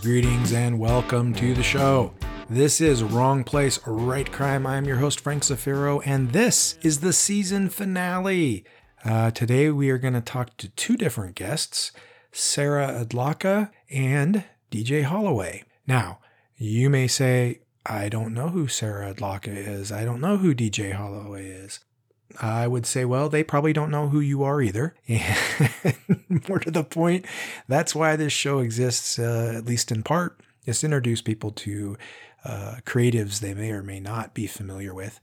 Greetings, greetings, and welcome to the show. This is Wrong Place, Right Crime. I'm your host, Frank Zafiro, and this is the season finale. Uh, today, we are going to talk to two different guests Sarah Adlakha and DJ Holloway. Now, you may say, I don't know who Sarah Adlakha is. I don't know who DJ Holloway is. I would say, well, they probably don't know who you are either. More to the point, that's why this show exists, uh, at least in part, is to introduce people to uh, creatives they may or may not be familiar with.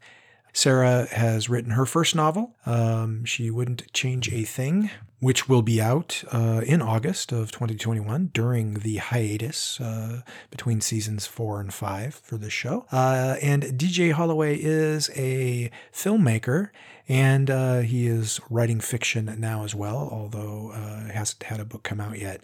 Sarah has written her first novel, um, She Wouldn't Change a Thing, which will be out uh, in August of 2021 during the hiatus uh, between seasons four and five for the show. Uh, and DJ Holloway is a filmmaker and uh, he is writing fiction now as well, although uh, hasn't had a book come out yet.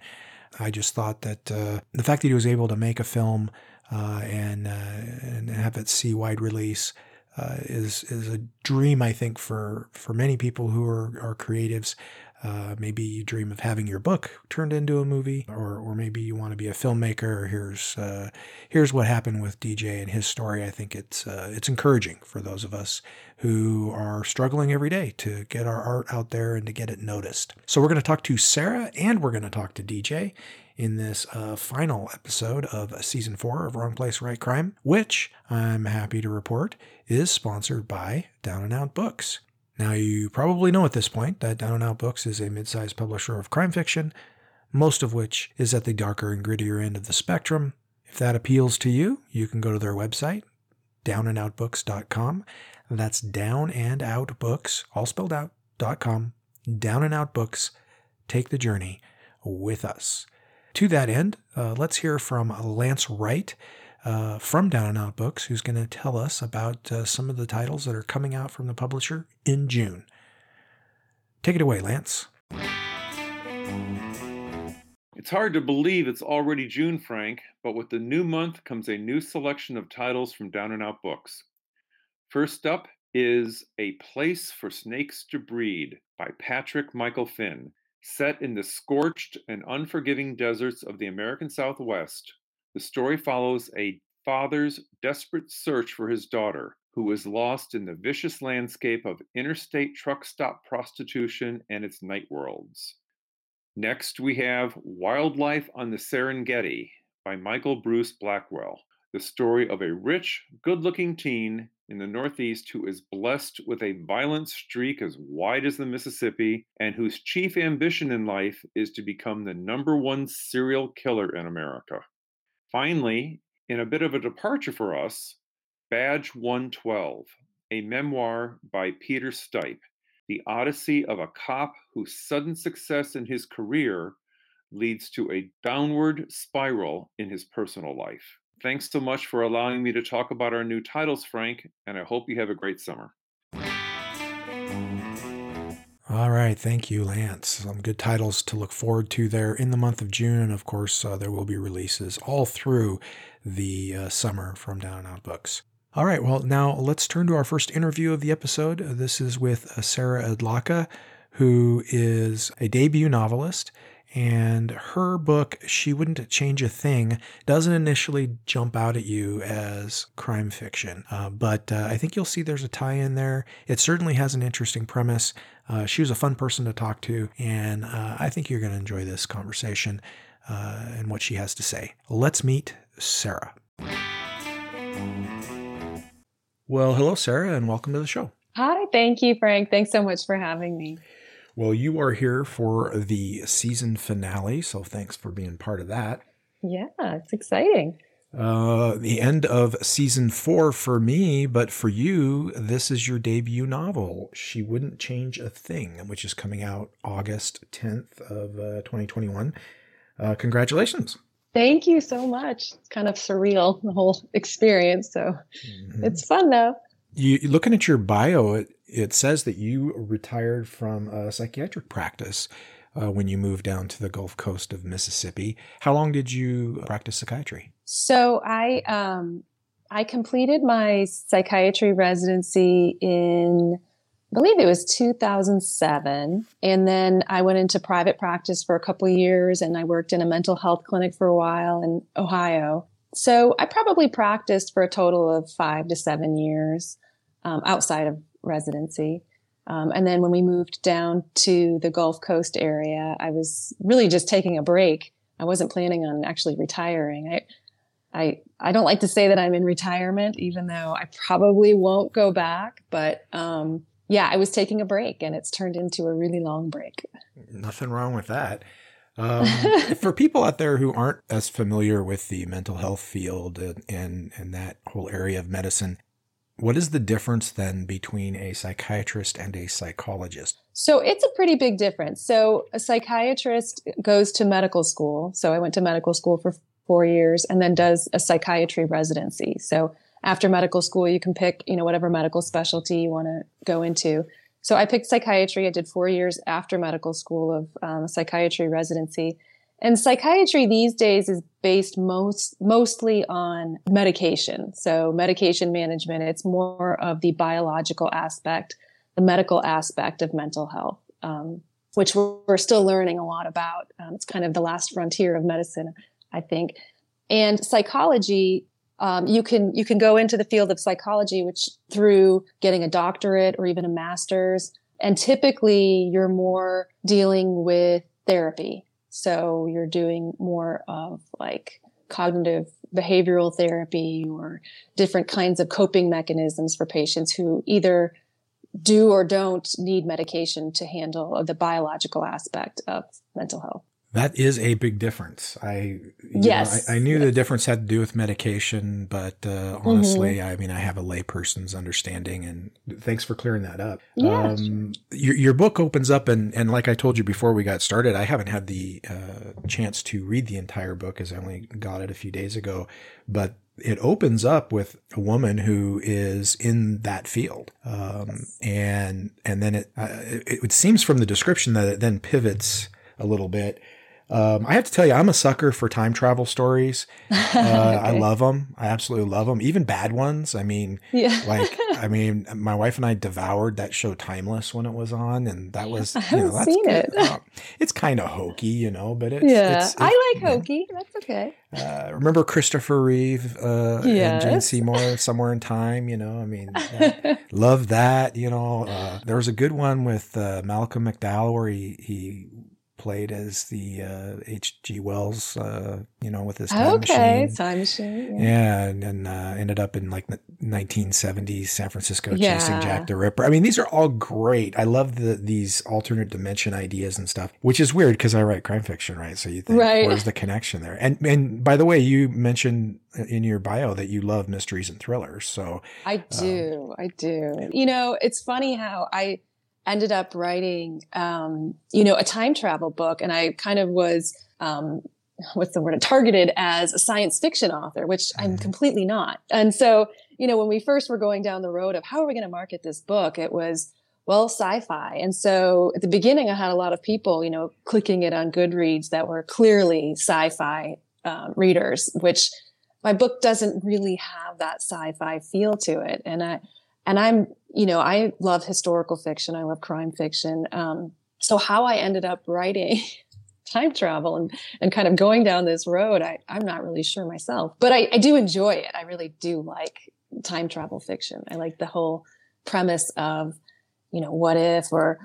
I just thought that uh, the fact that he was able to make a film and, and have it see wide release uh, is is a dream I think for for many people who are are creatives. Uh, maybe you dream of having your book turned into a movie, or or maybe you want to be a filmmaker. Here's uh, here's what happened with DJ and his story. I think it's uh, it's encouraging for those of us who are struggling every day to get our art out there and to get it noticed. So we're going to talk to Sarah and we're going to talk to DJ in this uh, final episode of season four of Wrong Place, Right Crime, which I'm happy to report is sponsored by Down and Out Books. Now, you probably know at this point that Down and Out Books is a mid sized publisher of crime fiction, most of which is at the darker and grittier end of the spectrum. If that appeals to you, you can go to their website, downandoutbooks.com. That's down and out books, all spelled out, .com, down and out books. Take the journey with us. To that end, uh, let's hear from Lance Wright uh, from Down and Out Books, who's going to tell us about uh, some of the titles that are coming out from the publisher in June. Take it away, Lance. It's hard to believe it's already June, Frank, but with the new month comes a new selection of titles from Down and Out Books. First up is A Place for Snakes to Breed by Patrick Michael Finn, Set in the scorched and unforgiving deserts of the American Southwest, the story follows a father's desperate search for his daughter, who is lost in the vicious landscape of interstate truck stop prostitution and its night worlds. Next, we have Wildlife on the Serengeti by Michael Bruce Blackwell, the story of a rich, good looking teen in the Northeast who is blessed with a violent streak as wide as the Mississippi and whose chief ambition in life is to become the number one serial killer in America. Finally, in a bit of a departure for us, Badge 112, a memoir by Peter Stipe, the odyssey of a cop whose sudden success in his career leads to a downward spiral in his personal life. Thanks so much for allowing me to talk about our new titles, Frank, and I hope you have a great summer. All right. Thank you, Lance. Some good titles to look forward to there in the month of June. Of course, uh, there will be releases all through the uh, summer from Down and Out Books. All right. Well, now let's turn to our first interview of the episode. This is with uh, Sarah Adlakha, who is a debut novelist and her book, She Wouldn't Change a Thing, doesn't initially jump out at you as crime fiction. Uh, but uh, I think you'll see there's a tie in there. It certainly has an interesting premise. Uh, she was a fun person to talk to, and uh, I think you're going to enjoy this conversation uh, and what she has to say. Let's meet Sarah. Well, hello, Sarah, and welcome to the show. Hi, thank you, Frank. Thanks so much for having me. Well, you are here for the season finale, so thanks for being part of that. Yeah, it's exciting. Uh, the end of season four for me, but for you, this is your debut novel. She wouldn't change a thing, which is coming out August 10th of uh, 2021. Uh, congratulations. Thank you so much. It's kind of surreal, the whole experience. So mm-hmm. it's fun though. You looking at your bio, it, it says that you retired from a psychiatric practice uh, when you moved down to the Gulf Coast of Mississippi. How long did you practice psychiatry? So I um, I completed my psychiatry residency in I believe it was 2007. And then I went into private practice for a couple years and I worked in a mental health clinic for a while in Ohio. So I probably practiced for a total of five to seven years um, outside of residency. Um, and then when we moved down to the Gulf Coast area, I was really just taking a break. I wasn't planning on actually retiring. I, I, I don't like to say that I'm in retirement, even though I probably won't go back. But um, yeah, I was taking a break, and it's turned into a really long break. Nothing wrong with that. Um, for people out there who aren't as familiar with the mental health field and, and, and that whole area of medicine, what is the difference then between a psychiatrist and a psychologist? So it's a pretty big difference. So a psychiatrist goes to medical school. So I went to medical school for four years and then does a psychiatry residency. So after medical school, you can pick, you know, whatever medical specialty you want to go into. So I picked psychiatry. I did four years after medical school of um, psychiatry residency. And psychiatry these days is based most mostly on medication. So medication management. It's more of the biological aspect, the medical aspect of mental health, um, which we're, still learning a lot about. Um, it's kind of the last frontier of medicine, I think. And psychology um, you can you can go into the field of psychology, which through getting a doctorate or even a master's, and typically you're more dealing with therapy. So you're doing more of like cognitive behavioral therapy or different kinds of coping mechanisms for patients who either do or don't need medication to handle the biological aspect of mental health. That is a big difference. I yes, know, I, I, knew yes. the difference had to do with medication, but uh, honestly, mm-hmm. I mean, I have a layperson's understanding, and thanks for clearing that up. Yeah, um, your your book opens up, and and like I told you before we got started, I haven't had the uh, chance to read the entire book, as I only got it a few days ago, but it opens up with a woman who is in that field, um, and and then it, uh, it it seems from the description that it then pivots a little bit um, I have to tell you, I'm a sucker for time travel stories. Uh, okay. I love them. I absolutely love them, even bad ones. I mean, yeah. like, I mean, my wife and I devoured that show Timeless when it was on, and that was, I haven't you know, seen it. Uh, it's kind of hokey, you know, but it's, yeah, it's, it's, I like hokey. That's okay. Uh, remember Christopher Reeve uh, yes. and Jane Seymour, Somewhere in Time? You know, I mean, love that. You know, uh, there was a good one with uh, Malcolm McDowell where he he played as the H.G. Uh, Wells, uh, you know, with his time machine. okay, machine. time machine. Yeah, yeah and, and uh, ended up in like the 1970s San Francisco yeah. chasing Jack the Ripper. I mean, these are all great. I love the these alternate dimension ideas and stuff, which is weird because I write crime fiction, right? So you think, right. where's the connection there? And and by the way, you mentioned in your bio that you love mysteries and thrillers. So I do, um, I do. You know, it's funny how I ended up writing, um, you know, a time travel book, and I kind of was, um, what's the word, targeted as a science fiction author, which I'm mm-hmm. completely not. And so, you know, when we first were going down the road of how are we going to market this book, it was well, sci-fi. And so at the beginning, I had a lot of people, you know, clicking it on Goodreads that were clearly sci-fi uh, readers, which my book doesn't really have that sci-fi feel to it. And I, and I'm, you know, I love historical fiction. I love crime fiction. Um, so how I ended up writing time travel and, and kind of going down this road, I, I'm not really sure myself, but I, I do enjoy it. I really do like time travel fiction. I like the whole premise of, you know, what if or,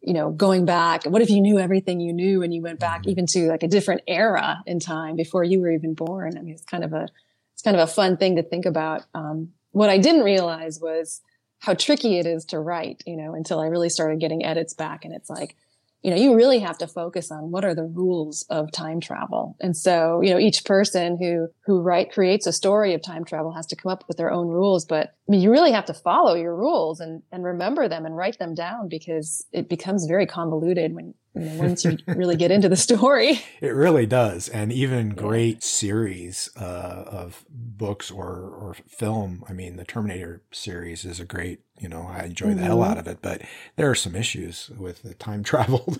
you know, going back, what if you knew everything you knew and you went back mm-hmm. even to like a different era in time before you were even born? I mean, it's kind of a, it's kind of a fun thing to think about. Um, what I didn't realize was how tricky it is to write, you know, until I really started getting edits back. And it's like, you know, you really have to focus on what are the rules of time travel. And so, you know, each person who, who write, creates a story of time travel has to come up with their own rules. But I mean, you really have to follow your rules and, and remember them and write them down because it becomes very convoluted when, you know, once you really get into the story. It really does. And even great series uh, of books or, or film. I mean, the Terminator series is a great, you know, I enjoy mm-hmm. the hell mm-hmm. out of it, but there are some issues with the time travel.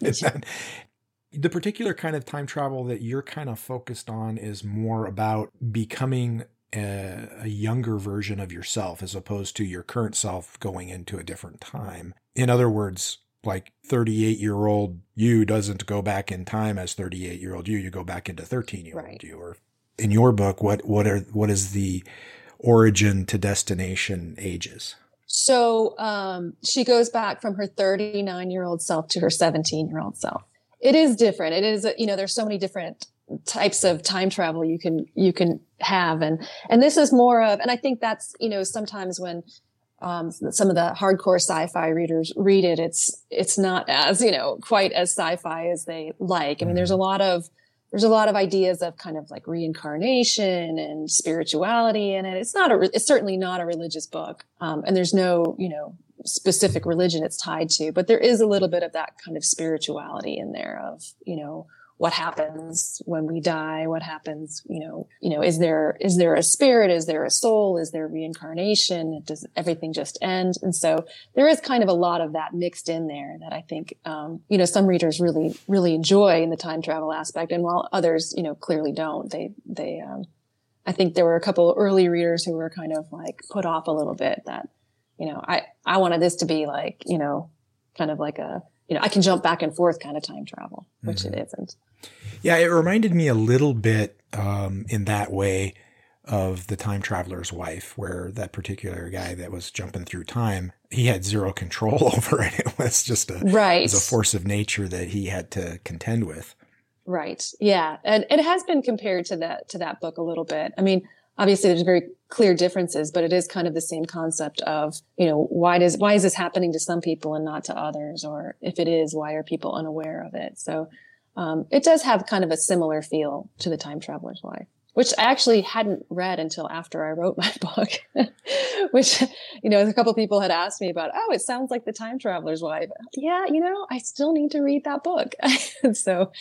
the particular kind of time travel that you're kind of focused on is more about becoming a, a, younger version of yourself as opposed to your current self going into a different time. In other words, like 38 year old you doesn't go back in time as 38 year old you, you go back into 13 year old you. Or in your book, what, what are, what is the origin to destination ages? So um, she goes back from her 39 year old self to her 17 year old self. It is different. It is, you know, there's so many different types of time travel you can you can have and and this is more of and i think that's you know sometimes when um, some of the hardcore sci-fi readers read it it's it's not as you know quite as sci-fi as they like i mean there's a mm-hmm. lot of there's a lot of ideas of kind of like reincarnation and spirituality in it. It's not a, it's certainly not a religious book. Um, and there's no, you know, specific religion it's tied to, but there is a little bit of that kind of spirituality in there of, you know, what happens when we die? What happens you know you know is there is there a spirit? Is there a soul? Is there reincarnation? Does everything just end? And so there is kind of a lot of that mixed in there that i think um, you know some readers really really enjoy in the time travel aspect and while others you know clearly don't they they um, i think there were a couple early readers who were kind of like put off a little bit that you know i i wanted this to be like you know kind of like a you know, I can jump back and forth kind of time travel, which mm-hmm. it isn't. Yeah, it reminded me a little bit um, in that way of the time traveler's wife, where that particular guy that was jumping through time, he had zero control over it. It was just a right. Was a force of nature that he had to contend with. Right. Yeah, and it has been compared to that to that book a little bit. I mean, obviously there's very clear differences, but it is kind of the same concept of, you know, why does, why is this happening to some people and not to others? Or if it is, why are people unaware of it? So, um, it does have kind of a similar feel to the time traveler's wife, which I actually hadn't read until after I wrote my book, which, you know, a couple people had asked me about, oh, it sounds like the time traveler's wife. Yeah, you know, I still need to read that book. so,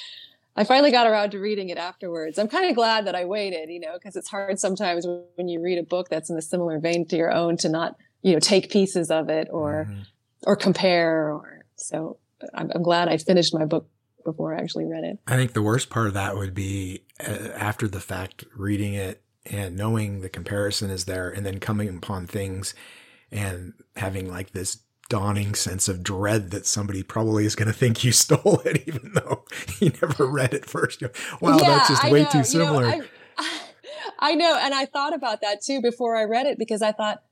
I finally got around to reading it afterwards. I'm kind of glad that I waited, you know, because it's hard sometimes when you read a book that's in a similar vein to your own to not, you know, take pieces of it or mm-hmm. or compare. Or so I'm, I'm glad I finished my book before I actually read it. I think the worst part of that would be uh, after the fact, reading it and knowing the comparison is there, and then coming upon things and having like this dawning sense of dread that somebody probably is going to think you stole it, even though you never read it first. Wow, yeah, that's just way too similar. You know, I, I know. And I thought about that too before I read it because I thought,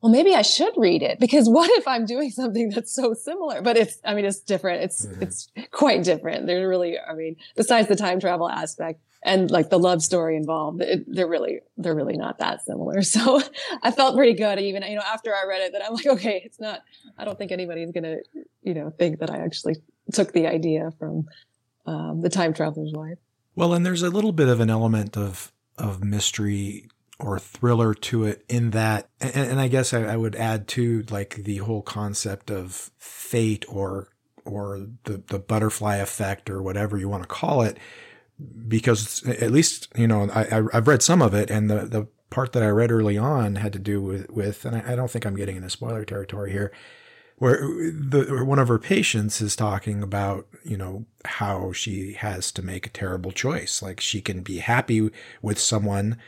well, maybe I should read it because what if I'm doing something that's so similar? But it's, I mean, it's different. It's, mm-hmm. it's quite different. They're really, I mean, besides the time travel aspect, and like the love story involved, it, they're really, they're really not that similar. So I felt pretty good even, you know, after I read it that I'm like, okay, it's not, I don't think anybody's to, you know, think that I actually took the idea from um, the time traveler's wife. Well, and there's a little bit of an element of, of mystery or thriller to it in that, and, and I guess I, I would add to like the whole concept of fate or or the, the butterfly effect or whatever you want to call it because at least you know I, I've read some of it, and the the part that I read early on had to do with with, and I, I don't think I'm getting into spoiler territory here, where the one of her patients is talking about you know how she has to make a terrible choice, like she can be happy with someone,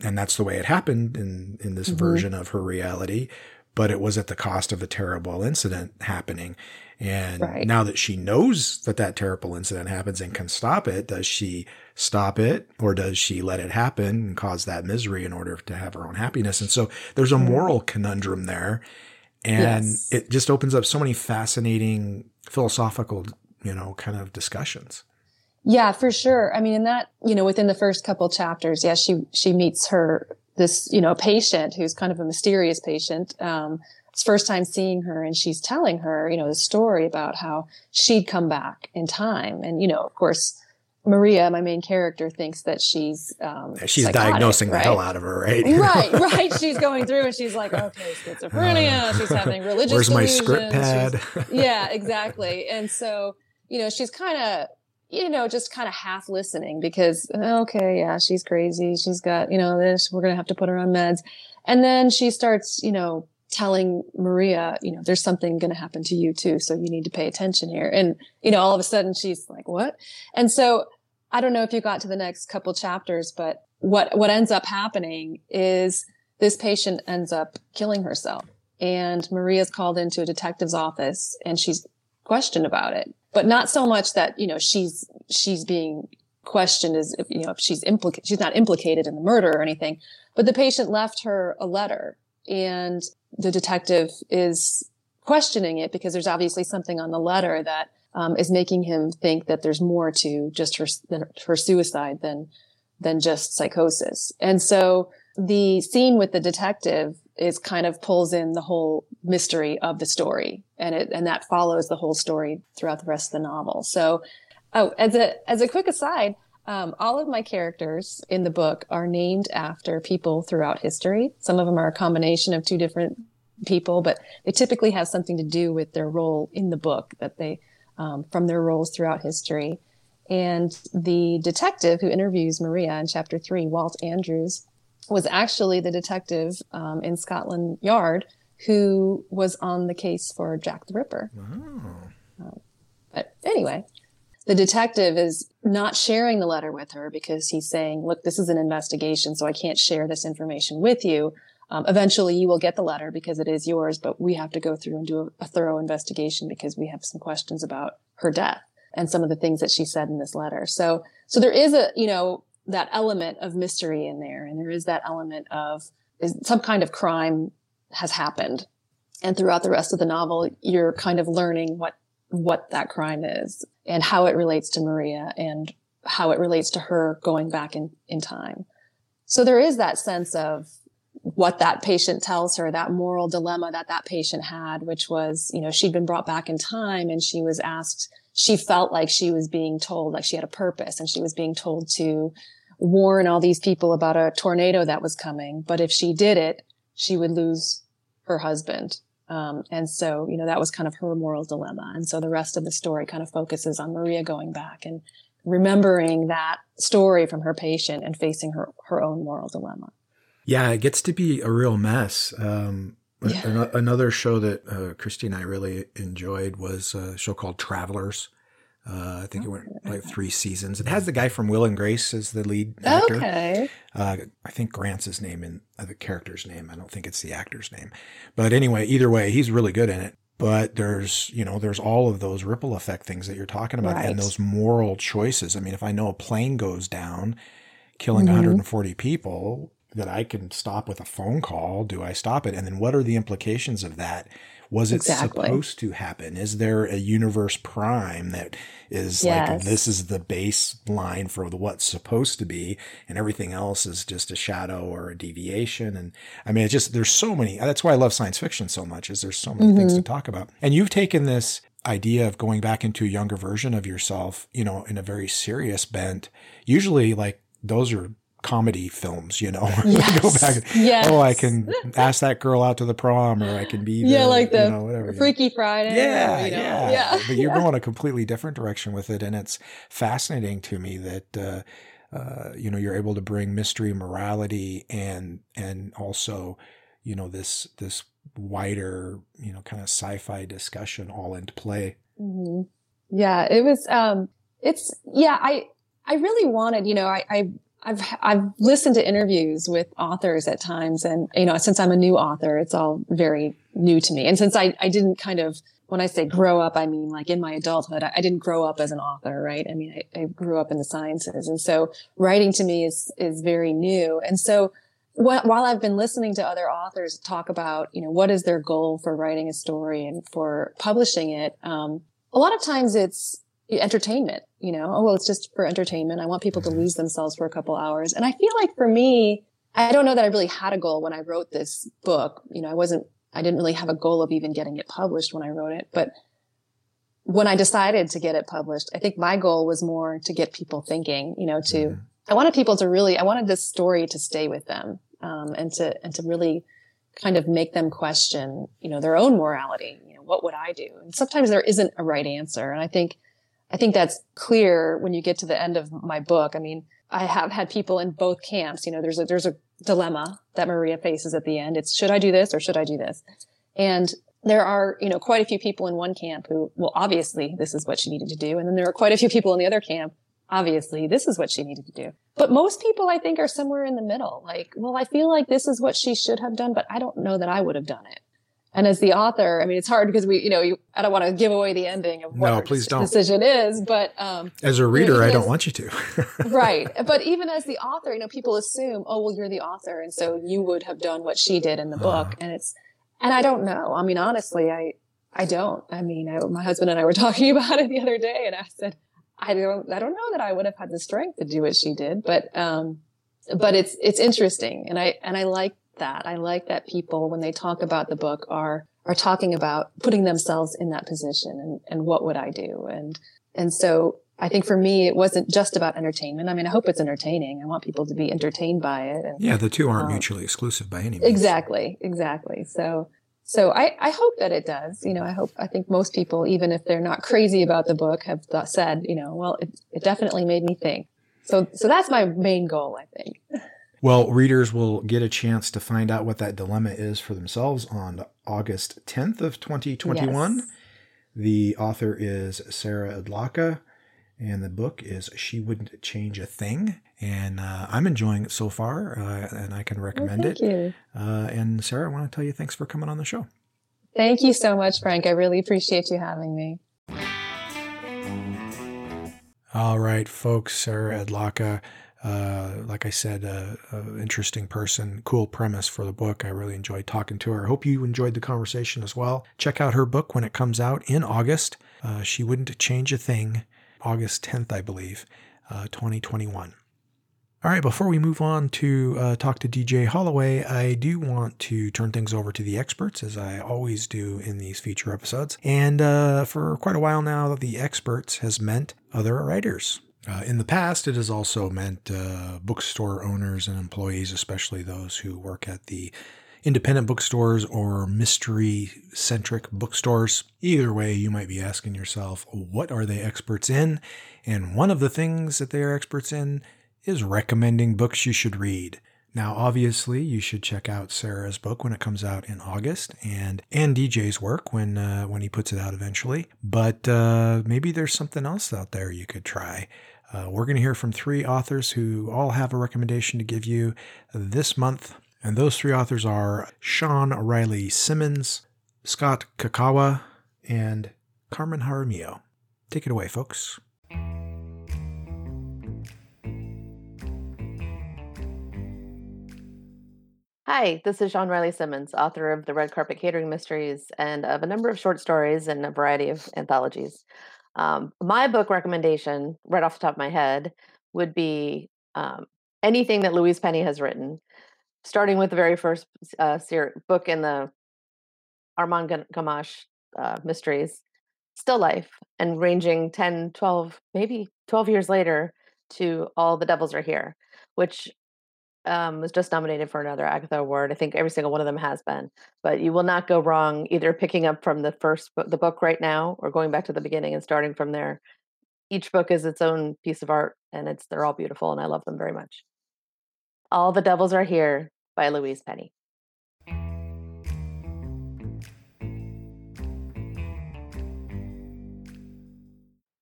and that's the way it happened in in this mm-hmm. version of her reality, but it was at the cost of a terrible incident happening. And right. now that she knows that that terrible incident happens and can stop it, does she stop it or does she let it happen and cause that misery in order to have her own happiness? And so there's a moral conundrum there. And yes. it just opens up so many fascinating philosophical, you know, kind of discussions. Yeah, for sure. I mean, in that, you know, within the first couple chapters, yeah, she, she meets her, this, you know, patient who's kind of a mysterious patient. Um, it's first time seeing her and she's telling her, you know, the story about how she'd come back in time. And, you know, of course, Maria, my main character, thinks that she's um, she's diagnosing right? the hell out of her, right? right, right. She's going through and she's like, okay, schizophrenia. Uh, she's having religious. Where's delusions. my script pad? yeah, exactly. And so, you know, she's kind of, you know, just kind of half listening because, okay, yeah, she's crazy. She's got, you know, this. We're gonna have to put her on meds, and then she starts, you know, telling Maria, you know, there's something going to happen to you too. So you need to pay attention here. And, you know, all of a sudden she's like, what? And so I don't know if you got to the next couple chapters, but what what ends up happening is this patient ends up killing herself and Maria's called into a detective's office and she's questioned about it but not so much that you know she's she's being questioned as if you know if she's implicated she's not implicated in the murder or anything but the patient left her a letter and the detective is questioning it because there's obviously something on the letter that um, is making him think that there's more to just her, her suicide than than just psychosis. And so the scene with the detective is kind of pulls in the whole mystery of the story and it and that follows the whole story throughout the rest of the novel. So oh as a as a quick aside, um, all of my characters in the book are named after people throughout history. Some of them are a combination of two different people, but they typically have something to do with their role in the book that they um, from their roles throughout history. And the detective who interviews Maria in chapter three, Walt Andrews, was actually the detective um, in Scotland Yard who was on the case for Jack the Ripper. Oh. Uh, but anyway, the detective is not sharing the letter with her because he's saying, look, this is an investigation, so I can't share this information with you. Um, eventually you will get the letter because it is yours, but we have to go through and do a, a thorough investigation because we have some questions about her death and some of the things that she said in this letter. So, so there is a, you know, that element of mystery in there. And there is that element of some kind of crime has happened. And throughout the rest of the novel, you're kind of learning what, what that crime is and how it relates to Maria and how it relates to her going back in, in time. So there is that sense of what that patient tells her, that moral dilemma that that patient had, which was, you know, she'd been brought back in time and she was asked, she felt like she was being told, like she had a purpose and she was being told to warn all these people about a tornado that was coming. But if she did it, she would lose her husband. Um, and so, you know, that was kind of her moral dilemma. And so the rest of the story kind of focuses on Maria going back and remembering that story from her patient and facing her, her own moral dilemma. Yeah, it gets to be a real mess. Um, yeah. another show that uh, Christy and I really enjoyed was a show called Travelers. Uh, I think it went like three seasons. It has the guy from Will and Grace as the lead actor. Okay. Uh, I think Grant's his name and uh, the character's name. I don't think it's the actor's name. But anyway, either way, he's really good in it. But there's, you know, there's all of those ripple effect things that you're talking about right. and those moral choices. I mean, if I know a plane goes down, killing mm-hmm. 140 people, that I can stop with a phone call. Do I stop it? And then what are the implications of that? Was it exactly. supposed to happen? Is there a universe prime that is yes. like this is the baseline for what's supposed to be, and everything else is just a shadow or a deviation? And I mean, it's just there's so many. That's why I love science fiction so much. Is there's so many mm-hmm. things to mm-hmm. talk about. And you've taken this idea of going back into a younger version of yourself, you know, in a very serious bent. Usually, like those are comedy films, you know. Yes. go back. Yes. Oh, I can ask that girl out to the prom, or I can be the, yeah, like the you know, whatever, Freaky Friday. Yeah, or, you know, yeah, yeah. But you're yeah. going a completely different direction with it, and it's fascinating to me that. Uh, uh, you know, you're able to bring mystery, morality, and and also, you know, this this wider, you know, kind of sci-fi discussion all into play. Mm-hmm. Yeah, it was. um It's yeah, I I really wanted, you know, I, I I've I've listened to interviews with authors at times, and you know, since I'm a new author, it's all very new to me. And since I I didn't kind of when I say grow up, I mean like in my adulthood, I, I didn't grow up as an author, right? I mean, I, I, grew up in the sciences, and so writing to me is is very new. And so wh- while I've been listening to other authors talk about, you know, what is their goal for writing a story and for publishing it, um, a lot of times it's entertainment, you know, oh, well, it's just for entertainment. I want people to lose themselves for a couple hours. And I feel like for me, I don't know that I really had a goal when I wrote this book. You know, I wasn't, I didn't really have a goal of even getting it published when I wrote it. But when I decided to get it published, I think my goal was more to get people thinking, you know, to, mm-hmm. I wanted people to really, I wanted this story to stay with them, um, and to, and to really kind of make them question, you know, their own morality. You know, what would I do? And sometimes there isn't a right answer. And I think I think that's clear when you get to the end of my book. I mean, I have had people in both camps. You know, there's a, there's a dilemma that Maria faces at the end. It's should I do this or should I do this? And there are, you know, quite a few people in one camp who, well, obviously this is what she needed to do. And then there are quite a few people in the other camp obviously this is what she needed to do. But most people, I think, are somewhere in the middle. Like, well, I feel like this is what she should have done, but I don't know that I would have done it. And as the author, I mean, it's hard because we, you know, you, I don't want to give away the ending of what no, please don't. decision is, but um, as a reader, you know, I don't want you to. right, but even as the author, you know, people assume, oh, well, you're the author, and so you would have done what she did in the book, uh, and it's, and I don't know. I mean, honestly, I, I don't. I mean, I, my husband and I were talking about it the other day, and I said, I don't, I don't know that I would have had the strength to do what she did, but, um, but it's, it's interesting. And I, and I like that. I like that people, when they talk about the book are, are talking about putting themselves in that position and, and what would I do? And, and so I think for me, it wasn't just about entertainment. I mean, I hope it's entertaining. I want people to be entertained by it. And, yeah, the two aren't um, mutually exclusive by any means. Exactly, exactly. So, so I, I hope that it does. You know, I hope, I think most people, even if they're not crazy about the book, have thought, said, you know, well, it, it definitely made me think. So, so that's my main goal, I think. Well, readers will get a chance to find out what that dilemma is for themselves on August 10th of 2021. Yes. The author is Sarah Adlakha, and the book is She Wouldn't Change a Thing and uh, I'm enjoying it so far, uh, and I can recommend well, it. You. Uh, and Sarah, I want to tell you thanks for coming on the show. Thank you so much, Frank. I really appreciate you having me. All right, folks. Sarah Adlakha, uh, like I said, uh, interesting person, cool premise for the book. I really enjoyed talking to her. I hope you enjoyed the conversation as well. Check out her book when it comes out in August. Uh, she wouldn't change a thing. August 10th, I believe, 2021. All right, before we move on to uh, talk to DJ Holloway, I do want to turn things over to the experts, as I always do in these feature episodes. And uh, for quite a while now, the experts has meant other writers. Uh, in the past, it has also meant uh, bookstore owners and employees, especially those who work at the independent bookstores or mystery centric bookstores. Either way, you might be asking yourself, what are they experts in? And one of the things that they are experts in is recommending books you should read. Now, obviously, you should check out Sarah's book when it comes out in August, and and DJ's work when uh, when he puts it out eventually. But uh, maybe there's something else out there you could try. Uh, we're going to hear from three authors who all have a recommendation to give you this month, and those three authors are Shawn Reilly Simmons, Scott Kikawa, and Carmen Jaramillo. Take it away, folks. Hi, this is Shawn Reilly Simmons, author of the Red Carpet Catering Mysteries and of a number of short stories and a variety of anthologies. Um, my book recommendation, right off the top of my head, would be um, anything that Louise Penny has written, starting with the very first uh, book in the Armand Gamache uh, mysteries, Still Life, and ranging 10, 12, maybe 12 years later to All the Devils Are Here, which um, was just nominated for another Agatha Award. I think every single one of them has been. But you will not go wrong either picking up from the first book, the book right now, or going back to the beginning and starting from there. Each book is its own piece of art, and it's they're all beautiful, and I love them very much. All the Devils Are Here by Louise Penny.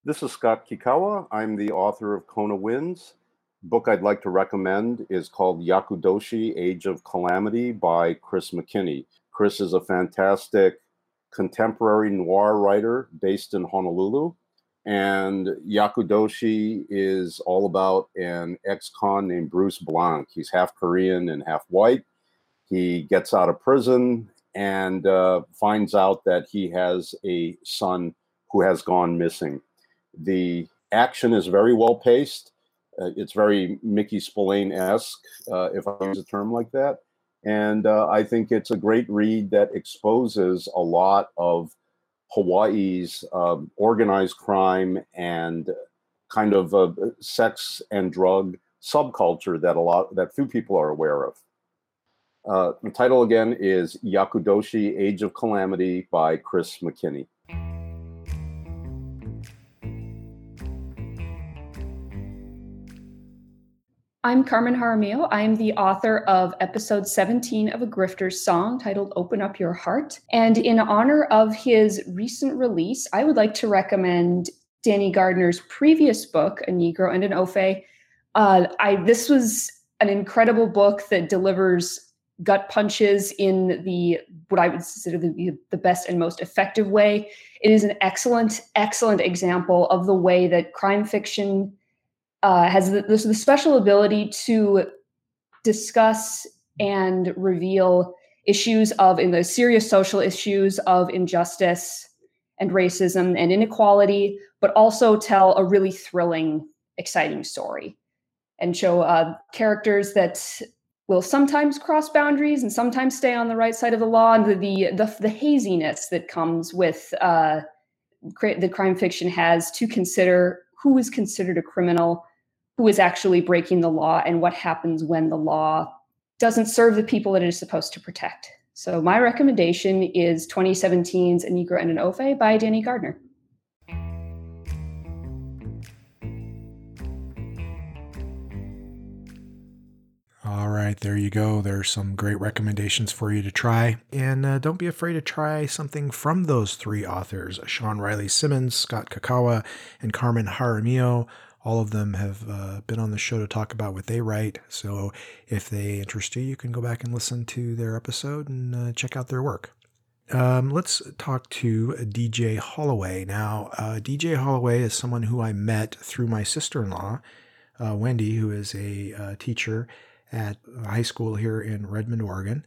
This is Scott Kikawa. I'm the author of Kona Winds book I'd like to recommend is called Yakudoshi Age of Calamity by Chris McKinney. Chris is a fantastic contemporary noir writer based in Honolulu. And Yakudoshi is all about an ex con named Bruce Blanc. He's half Korean and half white. He gets out of prison and uh, finds out that he has a son who has gone missing. The action is very well paced it's very Mickey Spillane esque, uh, if I use a term like that. And uh, I think it's a great read that exposes a lot of Hawaii's um, organized crime and kind of uh, sex and drug subculture that a lot that few people are aware of. Uh, the title again is Yakudoshi: Age of Calamity by Chris McKinney. I'm Carmen Jaramillo. I am the author of episode 17 of A Grifter's Song titled Open Up Your Heart. And in honor of his recent release, I would like to recommend Danny Gardner's previous book, A Negro and an Ofay. Uh, I this was an incredible book that delivers gut punches in the what I would consider the, the best and most effective way. It is an excellent, excellent example of the way that crime fiction uh, has the, the special ability to discuss and reveal issues of in the serious social issues of injustice and racism and inequality, but also tell a really thrilling, exciting story and show uh, characters that will sometimes cross boundaries and sometimes stay on the right side of the law and the the, the, the haziness that comes with uh, the crime fiction has to consider who is considered a criminal who is actually breaking the law and what happens when the law doesn't serve the people that it is supposed to protect. So my recommendation is 2017's A Negro and an Ofay by Danny Gardner. All right, there you go. There's some great recommendations for you to try. And uh, don't be afraid to try something from those three authors Shawn Reilly Simmons, Scott Kikawa, and Carmen Jaramillo. All of them have uh, been on the show to talk about what they write. So if they interest you, you can go back and listen to their episode and uh, check out their work. Um, let's talk to DJ Holloway. Now, uh, DJ Holloway is someone who I met through my sister in law, uh, Wendy, who is a uh, teacher at high school here in Redmond, Oregon.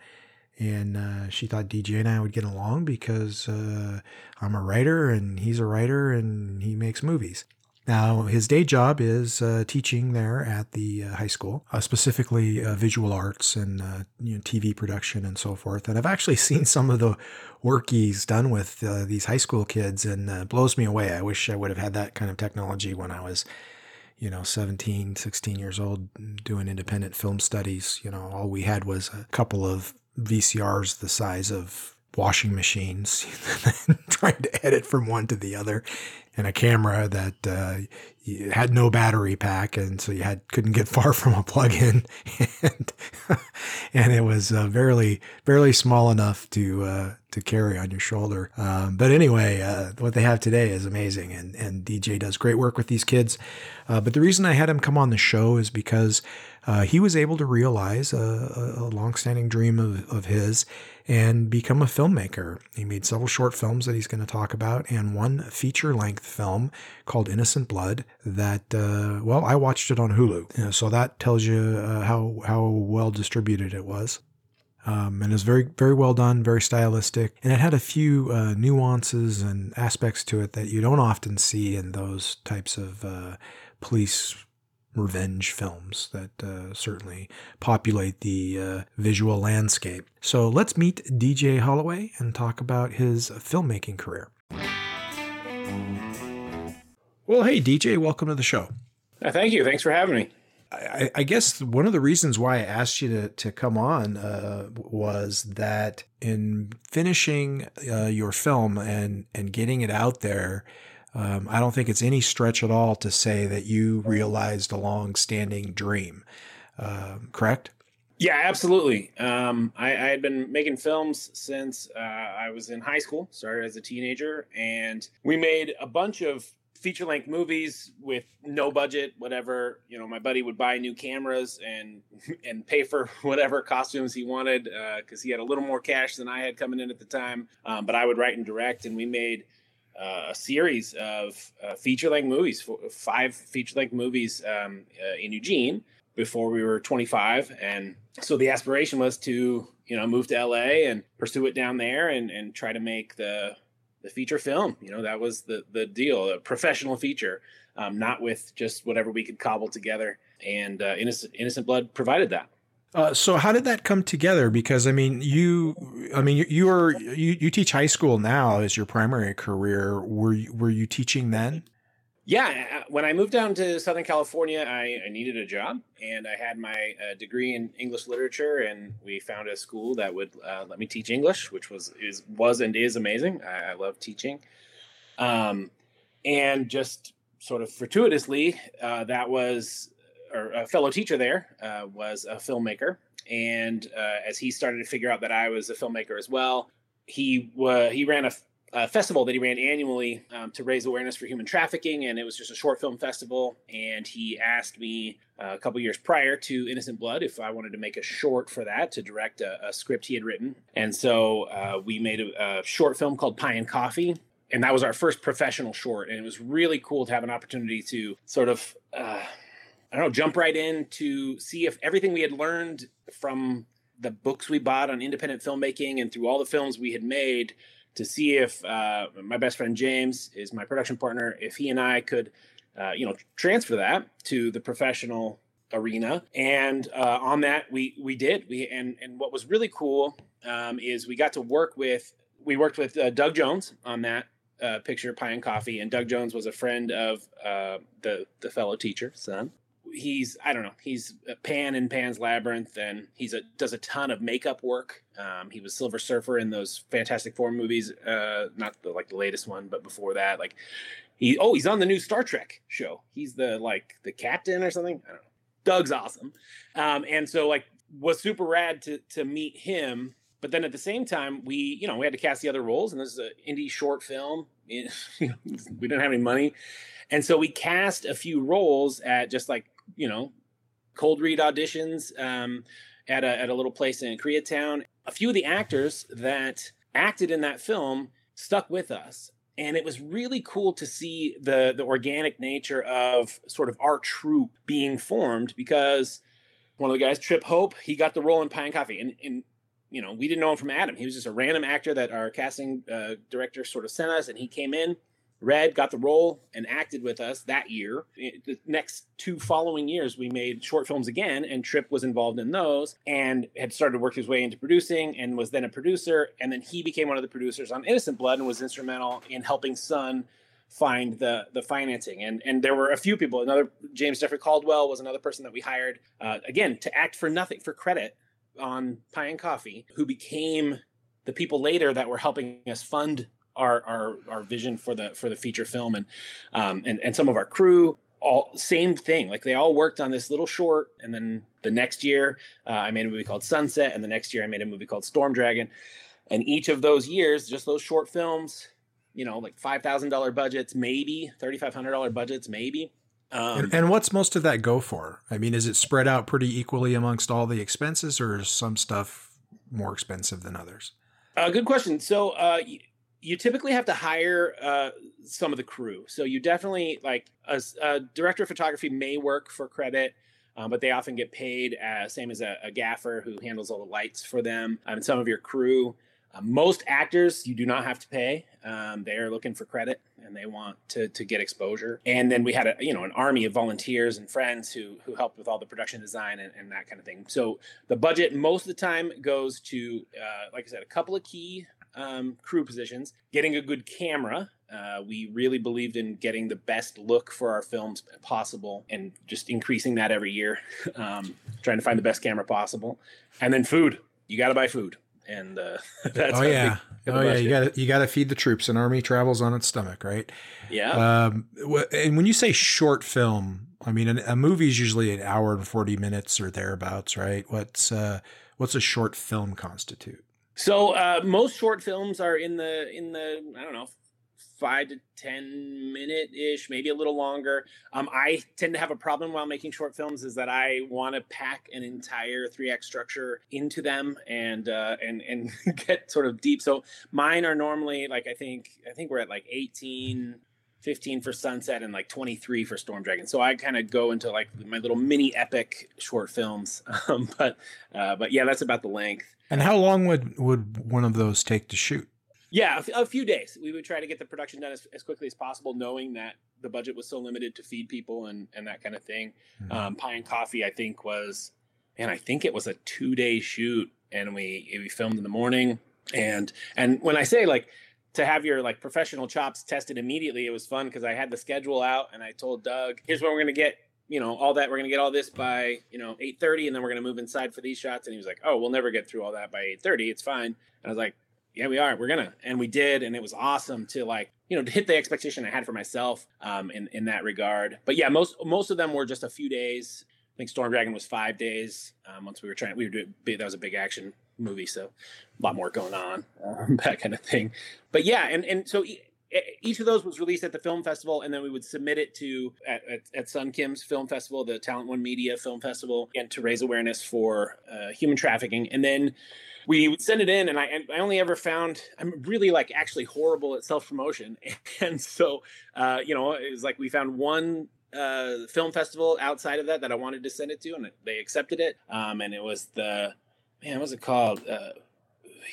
And uh, she thought DJ and I would get along because uh, I'm a writer and he's a writer and he makes movies. Now, his day job is uh, teaching there at the uh, high school, uh, specifically uh, visual arts and uh, you know, TV production and so forth. And I've actually seen some of the work he's done with uh, these high school kids and it blows me away. I wish I would have had that kind of technology when I was, you know, 17, 16 years old doing independent film studies. You know, all we had was a couple of VCRs the size of washing machines, trying to edit from one to the other, and a camera that uh, had no battery pack, and so you had couldn't get far from a plug-in, and and it was uh, barely barely small enough to uh, to carry on your shoulder. Um, but anyway, uh, what they have today is amazing, and and DJ does great work with these kids. Uh, but the reason I had him come on the show is because uh, he was able to realize a, a longstanding dream of, of his and become a filmmaker. He made several short films that he's going to talk about, and one feature length film called Innocent Blood that, uh, well, I watched it on Hulu. You know, so that tells you uh, how, how well distributed it was. Um, and it was very, very well done, very stylistic, and it had a few uh, nuances and aspects to it that you don't often see in those types of uh, police revenge films that uh, certainly populate the uh, visual landscape. So let's meet DJ Holloway and talk about his filmmaking career. Well, hey, DJ, welcome to the show. Uh, thank you. Thanks for having me. I, I, guess one of the reasons why I asked you to, to come on uh, was that in finishing uh, your film and, and getting it out there, um, I don't think it's any stretch at all to say that you realized a long-standing dream. Um, correct? Yeah, absolutely. Um, I, I, had been making films since uh, I was in high school. Started as a teenager, and we made a bunch of feature-length movies with no budget, whatever. You know, my buddy would buy new cameras and and pay for whatever costumes he wanted because uh, he had a little more cash than I had coming in at the time. Um, but I would write and direct, and we made uh, a series of uh, feature length movies, five feature length movies um, uh, in Eugene before we were 25. And so the aspiration was to, you know, move to LA and pursue it down there and, and try to make the, the feature film. You know, that was the, the deal, a professional feature, um, not with just whatever we could cobble together. And uh, Innocent, Innocent Blood provided that. Uh, so how did that come together? Because I mean, you, I mean, you, you are you, you teach high school now as your primary career. Were you, were you teaching then? Yeah, uh, when I moved down to Southern California, I, I needed a job, and I had my uh, degree in English literature, and we found a school that would uh, let me teach English, which was is was and is amazing. I, I love teaching, um, and just sort of fortuitously, uh, that was or a fellow teacher there uh, was a filmmaker, and uh, as he started to figure out that I was a filmmaker as well, he he ran a, a festival that he ran annually um, to raise awareness for human trafficking, and it was just a short film festival. And he asked me uh, a couple years prior to Innocent Blood if I wanted to make a short for that to direct a, a script he had written. And so uh, we made a, a short film called Pie and Coffee, and that was our first professional short and it was really cool to have an opportunity to sort of uh, i don't know jump right in to see if everything we had learned from the books we bought on independent filmmaking and through all the films we had made to see if uh, my best friend james is my production partner if he and i could uh, you know transfer that to the professional arena. And uh, on that we we did. We and and what was really cool um, is we got to work with we worked with uh, doug jones on that uh, picture pie and coffee. And doug jones was a friend of uh, the the fellow teacher son he's i don't know he's a pan in pan's labyrinth and he's a does a ton of makeup work. Um, he was silver surfer in those fantastic four movies uh, not the like the latest one but before that like he oh he's on the new star trek show. He's the like the captain or something? I don't know. Doug's awesome. Um, and so like was super rad to to meet him but then at the same time we you know we had to cast the other roles and this is an indie short film. We didn't have any money. And so we cast a few roles at just like you know cold read auditions um, at a at a little place in koreatown. A few of the actors that acted in that film stuck with us. And it was really cool to see the the organic nature of sort of our troupe being formed because one of the guys trip hope he got the role in pie and coffee. And, and you know, we didn't know him from Adam. He was just a random actor that our casting uh, director sort of sent us, and he came in, read, got the role, and acted with us that year. The next two following years, we made short films again, and Trip was involved in those and had started to work his way into producing and was then a producer. And then he became one of the producers on Innocent Blood and was instrumental in helping Sun find the the financing and and there were a few people another james jeffrey caldwell was another person that we hired uh, again to act for nothing for credit on Pie and Coffee, who became the people later that were helping us fund our our, our vision for the for the feature film and um, and and some of our crew all same thing like they all worked on this little short and then the next year uh, i made a movie called sunset and the next year i made a movie called storm dragon and each of those years just those short films you know like $5000 budgets maybe $3500 budgets maybe um, and, and, what's most of that go for? I mean, is it spread out pretty equally amongst all the expenses, or is some stuff more expensive than others? Uh, good question. So uh, you, typically have to hire uh, some of the crew. So you definitely like a, a director of photography may work for credit. Um, but they often get paid as same as a, a, gaffer who handles all the lights for them. Um, some of your crew uh, most actors you do not have to pay. Um, they are looking for credit and they want to to get exposure. And then we had a you know an army of volunteers and friends who who helped with all the production design and, and that kind of thing. So the budget most of the time goes to uh, like I said a couple of key um, crew positions, getting a good camera. Uh, we really believed in getting the best look for our films possible and just increasing that every year, um, trying to find the best camera possible. And then food. You got to buy food and uh, that's oh yeah, oh yeah. You got to you got to feed the troops. An army travels on its stomach, right? Yeah. Um, and when you say short film, I mean a movie is usually an hour and forty minutes or thereabouts, right? What's uh, what's a short film constitute? So uh, most short films are in the in the I don't know five to ten minute ish, maybe a little longer. Um, I tend to have a problem while making short films is that I want to pack an entire three act structure into them and uh, and and get sort of deep. So mine are normally like I think I think we're at like 18, 15 for Sunset and like 23 for Storm Dragon. So I kind of go into like my little mini epic short films. Um, but uh, but yeah, that's about the length. And how long would would one of those take to shoot? Yeah, a, few days. We would try to get the production done as, as, quickly as possible, knowing that the budget was so limited to feed people and, and that kind of thing. Mm-hmm. Um, Pie and Coffee, I think, was, and I think it was a two day shoot, and we we filmed in the morning. And and when I say like to have your like professional chops tested immediately, it was fun because I had the schedule out, and I told Doug, "Here's what we're gonna get." You know, all that we're gonna get all this by you know eight thirty, and then we're gonna move inside for these shots. And he was like, "Oh, we'll never get through all that by eight thirty. It's fine." And I was like, yeah, we are. We're gonna, and we did, and it was awesome to like, you know, to hit the expectation I had for myself um, in in that regard. But yeah, most most of them were just a few days. I think Storm Dragon was five days. Um, once we were trying, we were doing that was a big action movie, so a lot more going on, um, that kind of thing. But yeah, and and so each of those was released at the film festival, and then we would submit it to at, at, at Sun Kim's film festival, the Talent One Media Film Festival, and to raise awareness for uh, human trafficking. And then we would send it in, and I, I only ever found I'm really like actually horrible at self promotion, and so uh, you know it was like we found one uh, film festival outside of that that I wanted to send it to, and they accepted it. Um, and it was the man, what's it called? Uh,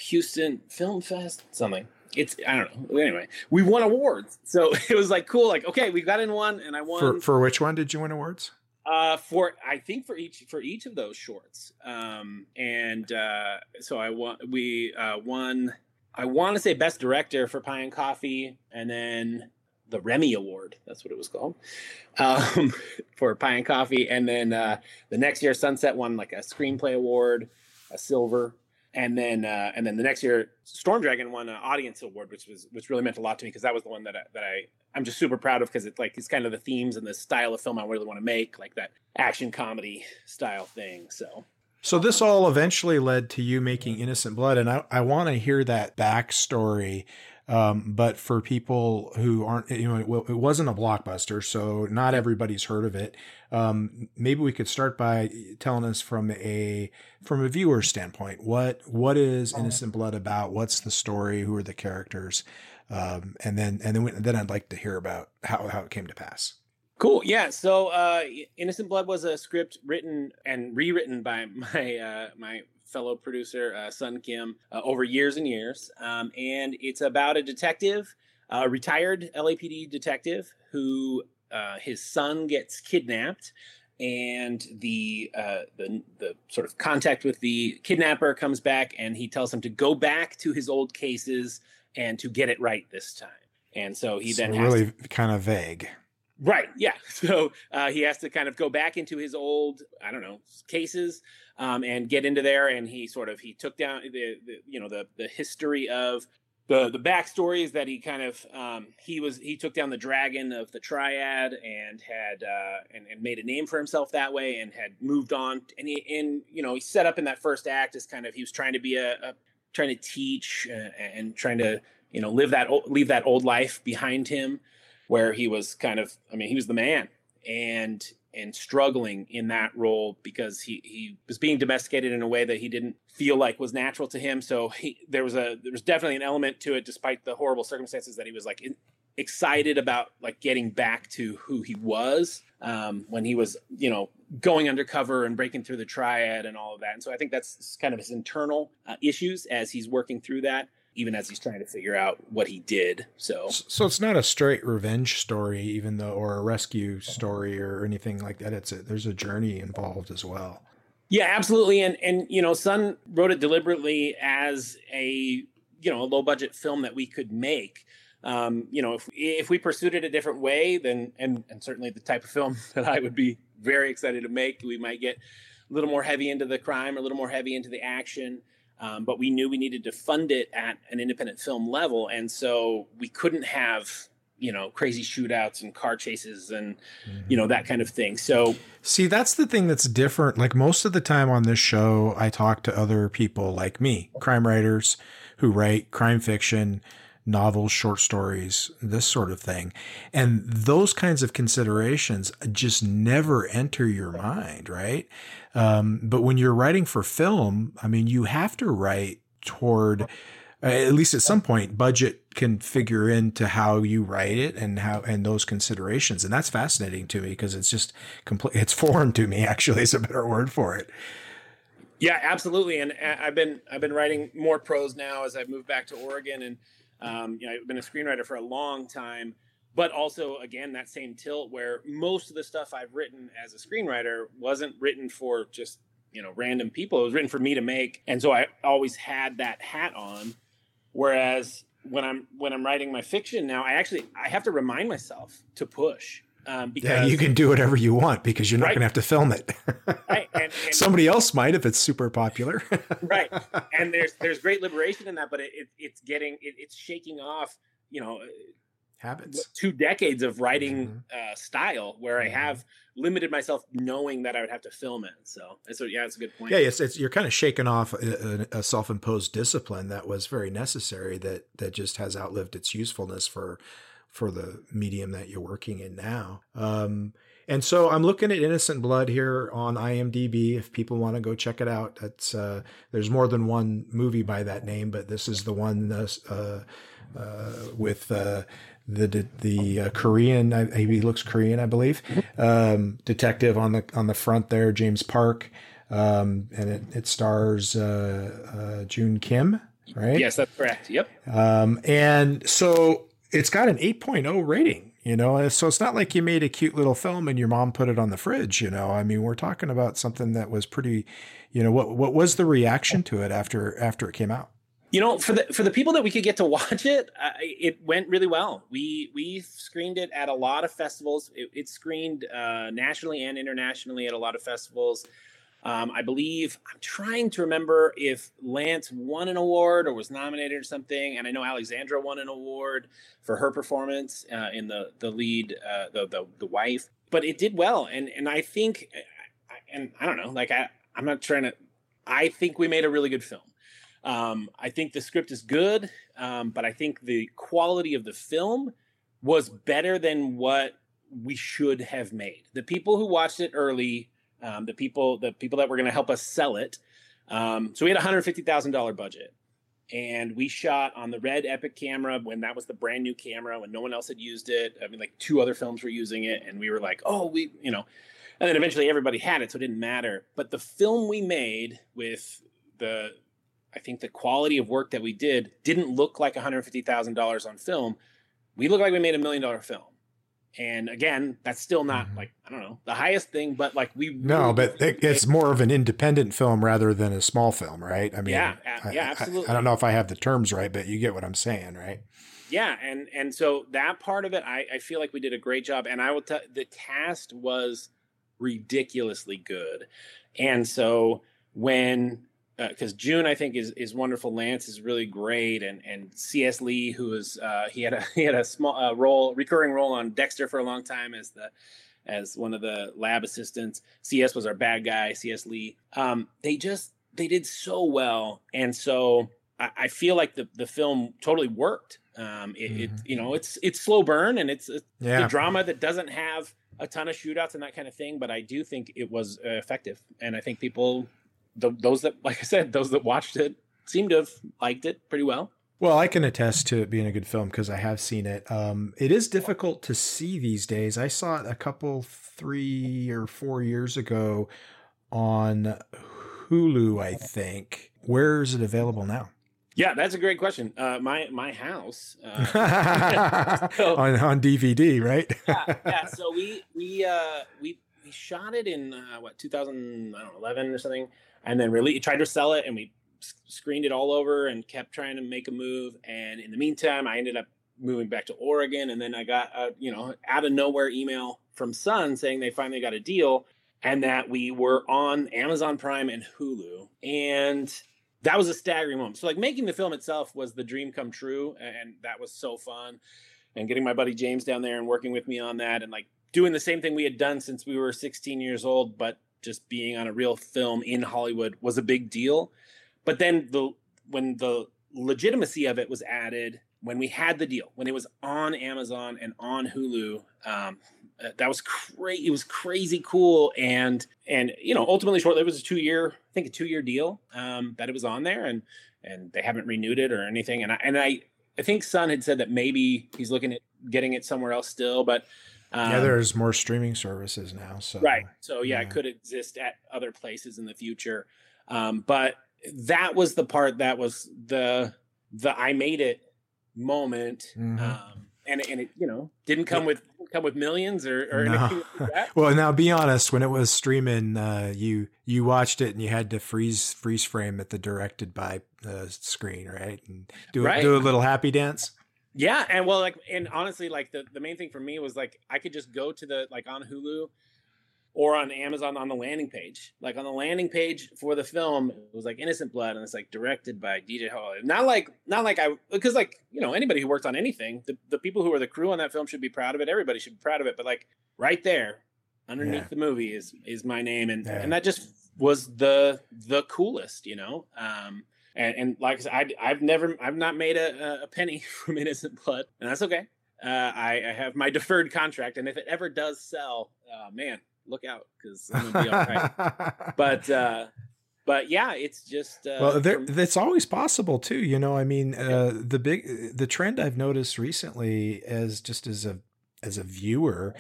Houston Film Fest, something. It's I don't know. Anyway, we won awards, so it was like cool. Like okay, we got in one, and I won. For for which one did you win awards? Uh, for I think for each for each of those shorts. Um, and uh, so I won. We uh, won. I want to say best director for Pie and Coffee, and then the Remi Award. That's what it was called um, for Pie and Coffee. And then uh, the next year, Sunset won like a screenplay award, a silver. And then uh, and then the next year, Storm Dragon won an audience award, which was which really meant a lot to me because that was the one that I, that I I'm just super proud of because it's like it's kind of the themes and the style of film I really want to make, like that action comedy style thing. So so this all eventually led to you making Innocent Blood, and I, I want to hear that backstory um, but for people who aren't, you know, it, it, wasn't a blockbuster, so not everybody's heard of it. Um, maybe we could start by telling us from a from a viewer standpoint what what is Innocent Blood about? What's the story? Who are the characters? Um, and then and then then I'd like to hear about how how it came to pass. Cool. Yeah. So, uh, Innocent Blood was a script written and rewritten by my uh, my fellow producer uh, Sun Kim uh, over years and years, um, and it's about a detective, a retired LAPD detective who uh, his son gets kidnapped. And the, uh, the the sort of contact with the kidnapper comes back, and he tells him to go back to his old cases and to get it right this time. And so he then really to, kind of vague. Right. Yeah. So uh, he has to kind of go back into his old, I don't know, cases um, and get into there. And he sort of he took down the, the you know the the history of the the backstory is that he kind of um, he was he took down the dragon of the triad and had uh, and, and made a name for himself that way and had moved on and he and you know he set up in that first act as kind of he was trying to be a, a trying to teach uh, and trying to you know live that leave that old life behind him where he was kind of I mean he was the man and and struggling in that role because he he was being domesticated in a way that he didn't feel like was natural to him. So he, there was a there was definitely an element to it, despite the horrible circumstances that he was like in, excited about like getting back to who he was um, when he was you know going undercover and breaking through the triad and all of that. And so I think that's kind of his internal uh, issues as he's working through that even as he's trying to figure out what he did. So, so it's not a straight revenge story, even though, or a rescue story or anything like that. It's a, there's a journey involved as well. Yeah, absolutely. And and you know, Sun wrote it deliberately as a you know a low budget film that we could make. Um, you know, if if we pursued it a different way, then and and certainly the type of film that I would be very excited to make, we might get a little more heavy into the crime, or a little more heavy into the action. Um, but we knew we needed to fund it at an independent film level, and so we couldn't have you know crazy shootouts and car chases and you know that kind of thing. So see that's the thing that's different. Like most of the time on this show i talk to other people like me crime writers who write crime fiction novels short stories this sort of thing and those kinds of considerations just never enter your mind right um, but when you're writing for film, I mean, you have to write toward, uh, at least at some point, budget can figure into how you write it and how and those considerations, and that's fascinating to me because it's just complete. It's foreign to me. Actually, is a better word for it. Yeah, absolutely. And uh, I've been I've been writing more prose now as I've moved back to Oregon, and um, you know, I've been a screenwriter for a long time but also again that same tilt where most of the stuff I've written as a screenwriter wasn't written for just you know random people. It was written for me to make and so I always had that hat on. Whereas when I'm when I'm writing my fiction now I actually I have to remind myself to push um, because yeah, you can do whatever you want because you're not right. going to have to film it. right. And, and, Somebody else might if it's super popular. right. And there's there's great liberation in that, but it, it it's getting it, it's shaking off. You know, habits. two decades of writing Mhm. uh, style where I Mhm. have limited myself knowing that I would have to film it. So, so yeah, it's a good point. Yeah, it's, it's you're kind of shaking off a, a, a self-imposed discipline that was very necessary that that just has outlived its usefulness for for the medium that you're working in now. Um, and so I'm looking at Innocent Blood here on IMDb. If people want to go check it out, that's uh, there's more than one movie by that name, but this is the one uh, uh, uh, with uh, the the, the uh, Korean. I, he looks Korean, I believe. Um, detective on the on the front there, James Park, um, and it, it stars uh, uh, June Kim, right? Yes, that's correct. Yep. Um, and so it's got an 8.0 rating, you know, so it's not like you made a cute little film and your mom put it on the fridge, you know, I mean, we're talking about something that was pretty, you know, what, what was the reaction to it after, after it came out? You know, for the for the people that we could get to watch it, uh, it went really well. We we screened it at a lot of festivals. It, it screened uh, nationally and internationally at a lot of festivals. Um, I believe I'm trying to remember if Lance won an award or was nominated or something, and I know Alexandra won an award for her performance uh, in the the lead, uh, the, the the wife. But it did well, and and I think, and I don't know, like I I'm not trying to. I think we made a really good film. Um, I think the script is good, um, but I think the quality of the film was better than what we should have made. The people who watched it early, um, the people, the people that were going to help us sell it. Um, so we had a hundred fifty thousand dollar budget, and we shot on the Red Epic camera when that was the brand new camera when no one else had used it. I mean, like two other films were using it, and we were like, oh, we, you know. And then eventually everybody had it, so it didn't matter. But the film we made with the I think the quality of work that we did didn't look like $150,000 on film. We looked like we made a million dollar film. And again, that's still not Mhm. like, I don't know, the highest thing, but like we. No, really but it- it's more of an independent film rather than a small film, right? I mean, Yeah, I- yeah, I- absolutely. I, don't know if I have the terms right, but you get what I'm saying, right? Yeah. And, and so that part of it, I, I feel like we did a great job. And I will tell the cast was ridiculously good. And so when, because June I think is is wonderful. Lance is really great, and and C.S. Lee, who is uh, he had a he had a small uh, role, recurring role on Dexter for a long time as the as one of the lab assistants. C.S. was our bad guy. C.S. Lee. Um, they just they did so well, and so I, I feel like the the film totally worked. Um, it, it Mhm. you know it's it's slow burn and it's, it's Yeah. the drama that doesn't have a ton of shootouts and that kind of thing, but I do think it was uh, effective, and I think people, the, those that, like I said, those that watched it seem to have liked it pretty well. Well, I can attest to it being a good film because I have seen it. Um, it is difficult to see these days. I saw it a couple, three or four years ago on Hulu, I think. Where is it available now? Yeah, that's a great question. Uh, my my house. Uh, So- on on DVD, right? yeah, yeah. So we we uh we we shot it in uh, what 2011 or something, and then really tried to sell it, and we screened it all over and kept trying to make a move. And in the meantime, I ended up moving back to Oregon, and then I got a you know out of nowhere email from Sun saying they finally got a deal, and that we were on Amazon Prime and Hulu, and that was a staggering moment. So like making the film itself was the dream come true, and that was so fun and getting my buddy James down there and working with me on that and like doing the same thing we had done since we were 16 years old, but just being on a real film in Hollywood was a big deal. But then the when the legitimacy of it was added, when we had the deal, when it was on Amazon and on Hulu, um, uh, that was crazy. It was crazy cool, and and you know ultimately short. It was a two year, I think a two year deal um, that it was on there, and and they haven't renewed it or anything. And I and I I think Sun had said that maybe he's looking at getting it somewhere else still, but um, yeah, there's more streaming services now. So right. So yeah, yeah. it could exist at other places in the future. Um, but that was the part that was the the I made it moment. Mhm. Um, and and it you know didn't come with come with millions or, or No. anything like that. Well, now be honest. When it was streaming, uh, you you watched it and you had to freeze freeze frame at the directed by uh, screen, right? And do Right. do a little happy dance. Yeah, and well, like, and honestly, like the the main thing for me was like I could just go to the like on Hulu, or on Amazon on the landing page. Like on the landing page for the film, it was like Innocent Blood, and it's like directed by DJ Hall. Not like not like I because like you know anybody who worked on anything, the, the people who are the crew on that film should be proud of it. Everybody should be proud of it. But like right there, underneath yeah. the movie is is my name, and yeah. and that just was the the coolest, you know. Um, and, and like I said, I, have never, I've not made a, a penny from Innocent Blood, and that's okay. Uh, I, I, have my deferred contract, and if it ever does sell, uh, man, look out because I'm gonna be all right. but uh, but yeah, it's just uh, well, there, it's always possible too. You know, I mean, uh, the big the trend I've noticed recently, as just as a as a viewer,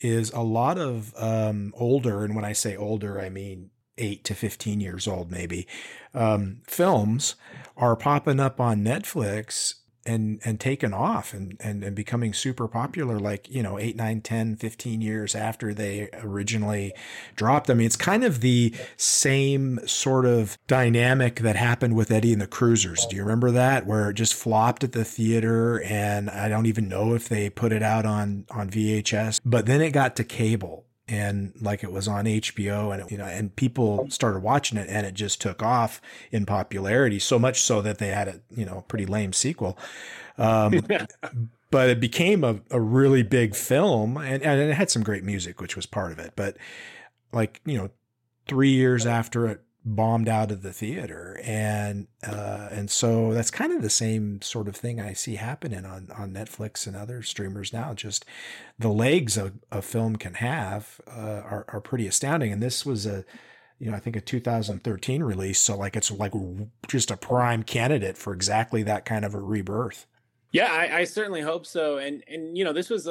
is a lot of um, older, and when I say older, I mean eight to 15 years old, maybe, um, films are popping up on Netflix and and taken off and, and and becoming super popular like you know 8 9 10 15 years after they originally dropped. I mean it's kind of the same sort of dynamic that happened with eddie and the cruisers. Do you remember that? Where it just flopped at the theater and i don't even know if they put it out on on vhs but then it got to cable and like it was on HBO and it, you know and people started watching it and it just took off in popularity so much so that they had a you know pretty lame sequel. Um, but it became a, a really big film and, and it had some great music which was part of it. But like you know three years after it bombed out of the theater. And uh, and so that's kind of the same sort of thing I see happening on on Netflix and other streamers now. Just the legs a, a film can have uh, are, are pretty astounding. And this was a you know I think a 2013 release. So like it's like just a prime candidate for exactly that kind of a rebirth. Yeah I, I certainly hope so. And and you know this was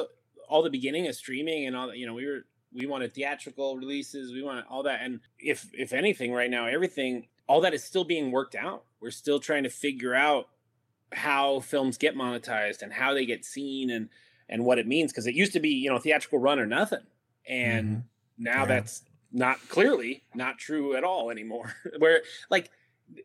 all the beginning of streaming and all you know we were we wanted theatrical releases we want all that. And if if anything right now everything all that is still being worked out. We're still trying to figure out how films get monetized and how they get seen and and what it means. Because it used to be you know theatrical run or nothing. And mm-hmm. now yeah. that's not clearly not true at all anymore. Where like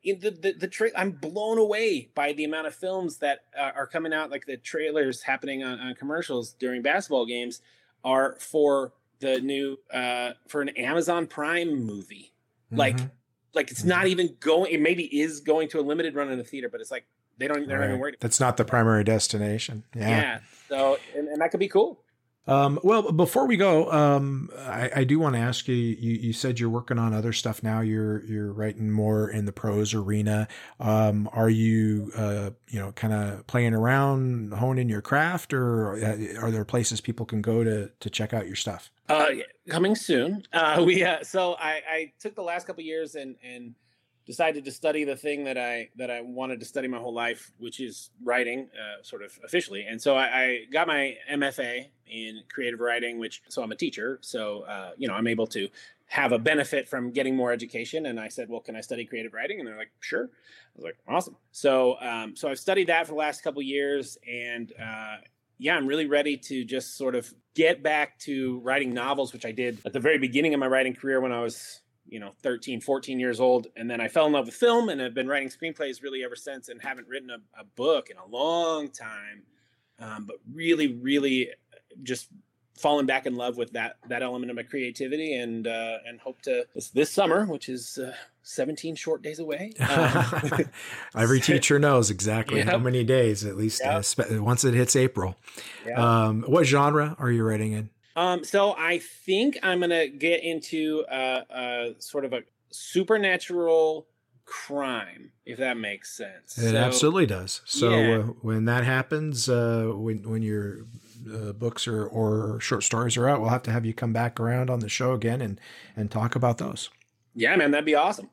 in the the, the tra- I'm blown away by the amount of films that uh, are coming out. Like the trailers happening on, on commercials during basketball games are for the new uh for an Amazon Prime movie. Mm-hmm. Like like it's mm-hmm. not even going it maybe is going to a limited run in the theater, but it's like they don't they're right. not even worried. That's not the primary destination. Yeah. Yeah. So and, and that could be cool. Um, well, before we go, um, I, I, do want to ask you, you. You said you're working on other stuff now. You're you're writing more in the prose arena. Um, are you, uh, you know, kind of playing around, honing your craft, or uh, are there places people can go to to check out your stuff? Uh, coming soon. Uh, we uh, so I, I took the last couple years and and decided to study the thing that I that I wanted to study my whole life, which is writing, uh, sort of officially. And so I, I, got my MFA in creative writing, which so I'm a teacher, so uh, you know I'm able to have a benefit from getting more education. And I said, well, can I study creative writing? And they're like, sure. I was like, awesome. So um, so I've studied that for the last couple years, and uh, yeah, I'm really ready to just sort of get back to writing novels, which I did at the very beginning of my writing career when I was you know 13 14 years old and then i fell in love with film and have been writing screenplays really ever since and haven't written a, a book in a long time um, but really really just fallen back in love with that that element of my creativity and uh, and hope to this, this summer which is uh, 17 short days away um, every teacher knows exactly yep. how many days at least yep. uh, once it hits april yep. um, what genre are you writing in um, so I think I'm gonna get into a, a sort of a supernatural crime, if that makes sense. It so, absolutely does. So yeah. uh, when that happens, uh, when when your uh, books or, or short stories are out, we'll have to have you come back around on the show again and and talk about those. Yeah, man, that'd be awesome.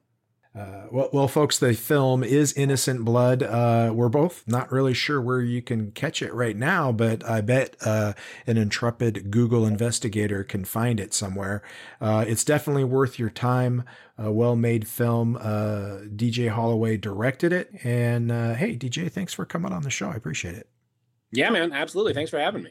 Uh, well, well, folks, the film is Innocent Blood. Uh, we're both not really sure where you can catch it right now, but I bet uh, an intrepid Google investigator can find it somewhere. Uh, it's definitely worth your time. A well-made film. Uh, DJ Holloway directed it, and uh, hey, DJ, thanks for coming on the show. I appreciate it. Yeah, man, absolutely. Thanks for having me.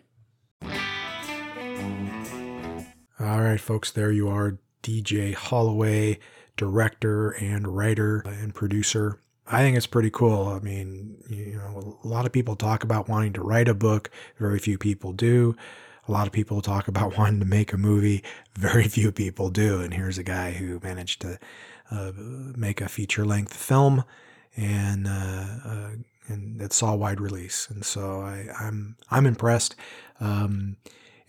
All right, folks, there you are, DJ Holloway director and writer and producer. I think it's pretty cool. I mean, you know, a lot of people talk about wanting to write a book, very few people do. a lot of people talk about wanting to make a movie. Very few people do. And here's a guy who managed to uh, make a feature length film and uh, uh, and it saw wide release. And so I, I'm I'm impressed. Um,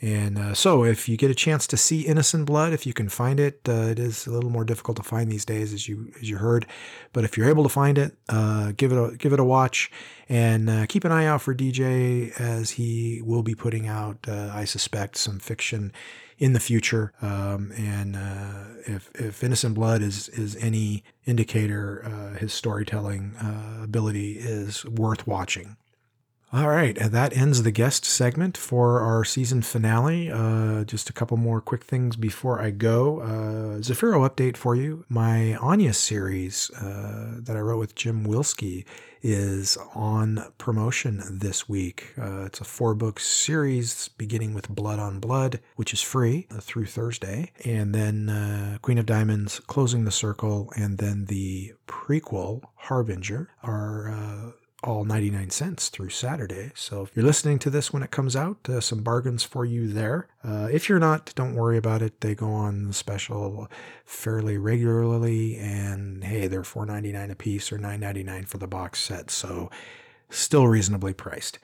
and uh, so, if you get a chance to see Innocent Blood, if you can find it, uh, it is a little more difficult to find these days, as you as you heard. But if you're able to find it, uh, give it a give it a watch, and uh, keep an eye out for DJ as he will be putting out, uh, I suspect, some fiction in the future. Um, and uh, if if Innocent Blood is is any indicator, his storytelling ability is worth watching. All right, and that ends the guest segment for our season finale. Uh, just a couple more quick things before I go. Uh, Zafiro update for you. My Anya series uh, that I wrote with Jim Wilsky is on promotion this week. Uh, it's a four book series beginning with Blood on Blood, which is free uh, through Thursday, and then uh, Queen of Diamonds, Closing the Circle, and then the prequel, Harbinger, are uh, all 99 cents through Saturday. So if you're listening to this when it comes out, uh, some bargains for you there. Uh, if you're not, don't worry about it. They go on special fairly regularly, and hey, they're $4.99 a piece or $9.99 for the box set. So still reasonably priced.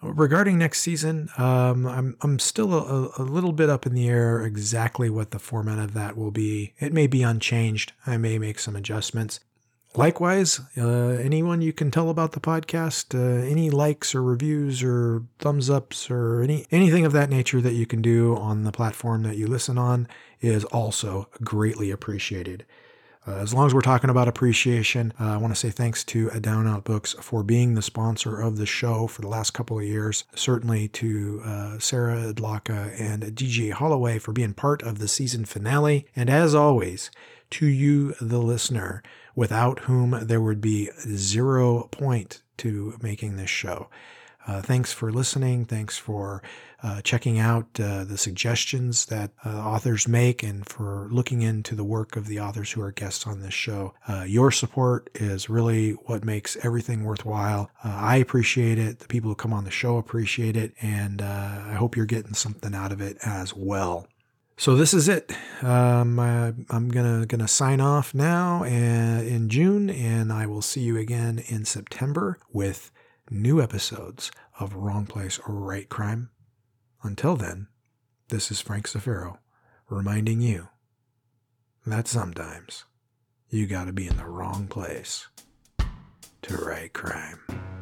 Regarding next season, um, I'm I'm still a, a, little bit up in the air exactly what the format of that will be. It may be unchanged. I may make some adjustments. Likewise, uh, anyone you can tell about the podcast, uh, any likes or reviews or thumbs ups or any anything of that nature that you can do on the platform that you listen on is also greatly appreciated. Uh, as long as we're talking about appreciation, uh, I want to say thanks to Down & Out Books for being the sponsor of the show for the last couple of years. Certainly to uh, Sarah Adlakha and DJ Holloway for being part of the season finale. And as always, to you, the listener, without whom there would be zero point to making this show. Uh, thanks for listening. Thanks for uh, checking out uh, the suggestions that uh, authors make and for looking into the work of the authors who are guests on this show. Uh, your support is really what makes everything worthwhile. Uh, I appreciate it. The people who come on the show appreciate it. And I hope you're getting something out of it as well. So this is it. Um, I, am gonna gonna sign off now and, in June, and I will see you again in September with new episodes of Wrong Place or Write Crime. Until then, this is Frank Zafiro reminding you that sometimes you gotta be in the wrong place to write crime.